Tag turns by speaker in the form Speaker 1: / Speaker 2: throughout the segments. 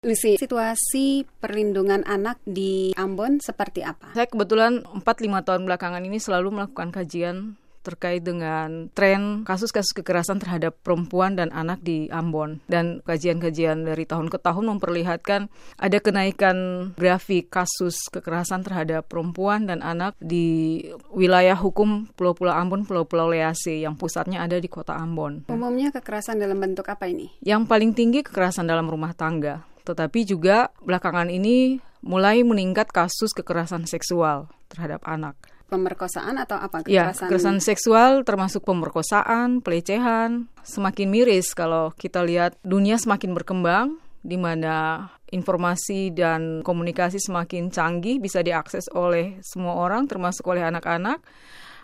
Speaker 1: Lucy, situasi perlindungan anak di Ambon seperti apa?
Speaker 2: Saya kebetulan 4-5 tahun belakangan ini selalu melakukan kajian terkait dengan tren kasus-kasus kekerasan terhadap perempuan dan anak di Ambon. Dan kajian-kajian dari tahun ke tahun memperlihatkan ada kenaikan grafik kasus kekerasan terhadap perempuan dan anak di wilayah hukum Pulau-Pulau Ambon, Pulau-Pulau Lease yang pusatnya ada di kota Ambon.
Speaker 1: Umumnya kekerasan dalam bentuk apa ini?
Speaker 2: Yang paling tinggi kekerasan dalam rumah tangga. Tetapi juga belakangan ini mulai meningkat kasus kekerasan seksual terhadap anak
Speaker 1: pemerkosaan atau apa
Speaker 2: ya, kekerasan? Ya, kekerasan seksual termasuk pemerkosaan, pelecehan, semakin miris kalau kita lihat dunia semakin berkembang di mana informasi dan komunikasi semakin canggih bisa diakses oleh semua orang termasuk oleh anak-anak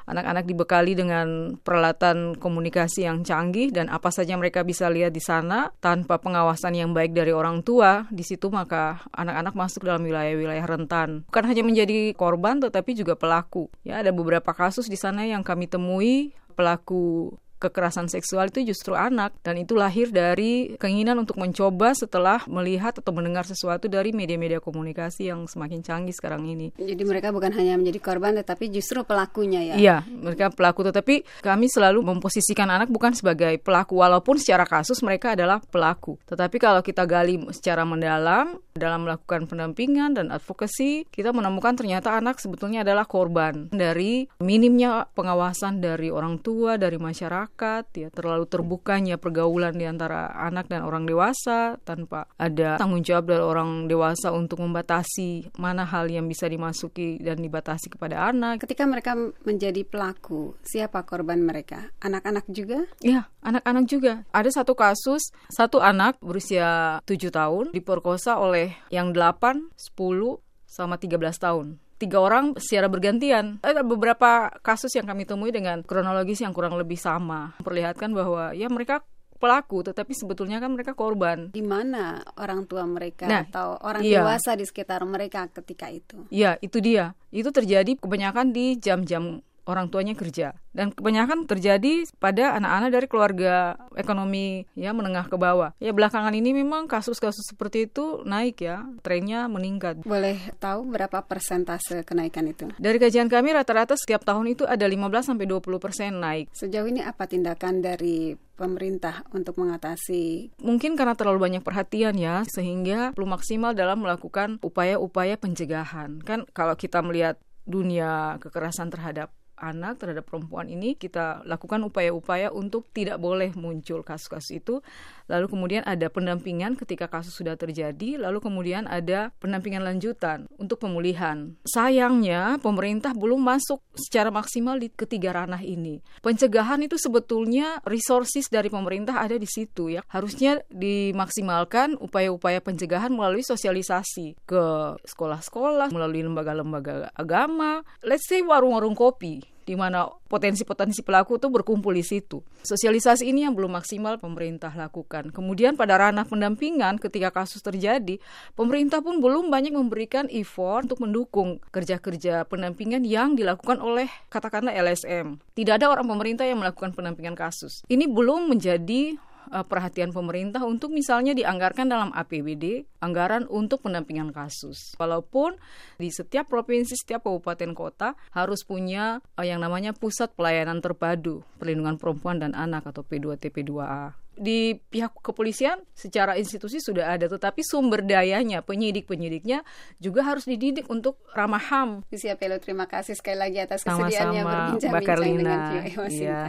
Speaker 2: anak-anak dibekali dengan peralatan komunikasi yang canggih dan apa saja mereka bisa lihat di sana tanpa pengawasan yang baik dari orang tua, di situ maka anak-anak masuk dalam wilayah-wilayah rentan. Bukan hanya menjadi korban tetapi juga pelaku. Ya, ada beberapa kasus di sana yang kami temui pelaku kekerasan seksual itu justru anak dan itu lahir dari keinginan untuk mencoba setelah melihat atau mendengar sesuatu dari media-media komunikasi yang semakin canggih sekarang ini.
Speaker 1: Jadi mereka bukan hanya menjadi korban tetapi justru pelakunya ya.
Speaker 2: Iya, mereka pelaku tetapi kami selalu memposisikan anak bukan sebagai pelaku walaupun secara kasus mereka adalah pelaku. Tetapi kalau kita gali secara mendalam dalam melakukan pendampingan dan advokasi, kita menemukan ternyata anak sebetulnya adalah korban dari minimnya pengawasan dari orang tua, dari masyarakat masyarakat, ya terlalu terbukanya pergaulan di antara anak dan orang dewasa tanpa ada tanggung jawab dari orang dewasa untuk membatasi mana hal yang bisa dimasuki dan dibatasi kepada anak.
Speaker 1: Ketika mereka menjadi pelaku, siapa korban mereka? Anak-anak juga?
Speaker 2: Ya, anak-anak juga. Ada satu kasus, satu anak berusia 7 tahun diperkosa oleh yang 8, 10, sama 13 tahun tiga orang secara bergantian. Ada beberapa kasus yang kami temui dengan kronologis yang kurang lebih sama, memperlihatkan bahwa ya mereka pelaku, tetapi sebetulnya kan mereka korban.
Speaker 1: Di mana orang tua mereka nah, atau orang iya. dewasa di sekitar mereka ketika itu?
Speaker 2: Iya, itu dia. Itu terjadi kebanyakan di jam-jam orang tuanya kerja dan kebanyakan terjadi pada anak-anak dari keluarga ekonomi ya menengah ke bawah. Ya belakangan ini memang kasus-kasus seperti itu naik ya, trennya meningkat.
Speaker 1: Boleh tahu berapa persentase kenaikan itu?
Speaker 2: Dari kajian kami rata-rata setiap tahun itu ada 15 sampai 20 persen naik.
Speaker 1: Sejauh ini apa tindakan dari pemerintah untuk mengatasi?
Speaker 2: Mungkin karena terlalu banyak perhatian ya, sehingga perlu maksimal dalam melakukan upaya-upaya pencegahan. Kan kalau kita melihat dunia kekerasan terhadap anak terhadap perempuan ini kita lakukan upaya-upaya untuk tidak boleh muncul kasus-kasus itu. Lalu kemudian ada pendampingan ketika kasus sudah terjadi lalu kemudian ada pendampingan lanjutan untuk pemulihan. Sayangnya pemerintah belum masuk secara maksimal di ketiga ranah ini. Pencegahan itu sebetulnya resources dari pemerintah ada di situ ya. Harusnya dimaksimalkan upaya-upaya pencegahan melalui sosialisasi ke sekolah-sekolah melalui lembaga-lembaga agama. Let's say warung-warung kopi di mana potensi-potensi pelaku itu berkumpul di situ. Sosialisasi ini yang belum maksimal pemerintah lakukan. Kemudian pada ranah pendampingan ketika kasus terjadi, pemerintah pun belum banyak memberikan effort untuk mendukung kerja-kerja pendampingan yang dilakukan oleh katakanlah LSM. Tidak ada orang pemerintah yang melakukan pendampingan kasus. Ini belum menjadi uh, perhatian pemerintah untuk misalnya dianggarkan dalam APBD anggaran untuk pendampingan kasus. Walaupun di setiap provinsi, setiap kabupaten kota harus punya uh, yang namanya pusat pelayanan terpadu perlindungan perempuan dan anak atau P2TP2A di pihak kepolisian secara institusi sudah ada, tetapi sumber dayanya, penyidik-penyidiknya juga harus dididik untuk ramah HAM.
Speaker 1: Siap, terima kasih sekali lagi atas kesediaannya berbincang-bincang dengan VOA Washington. Iya.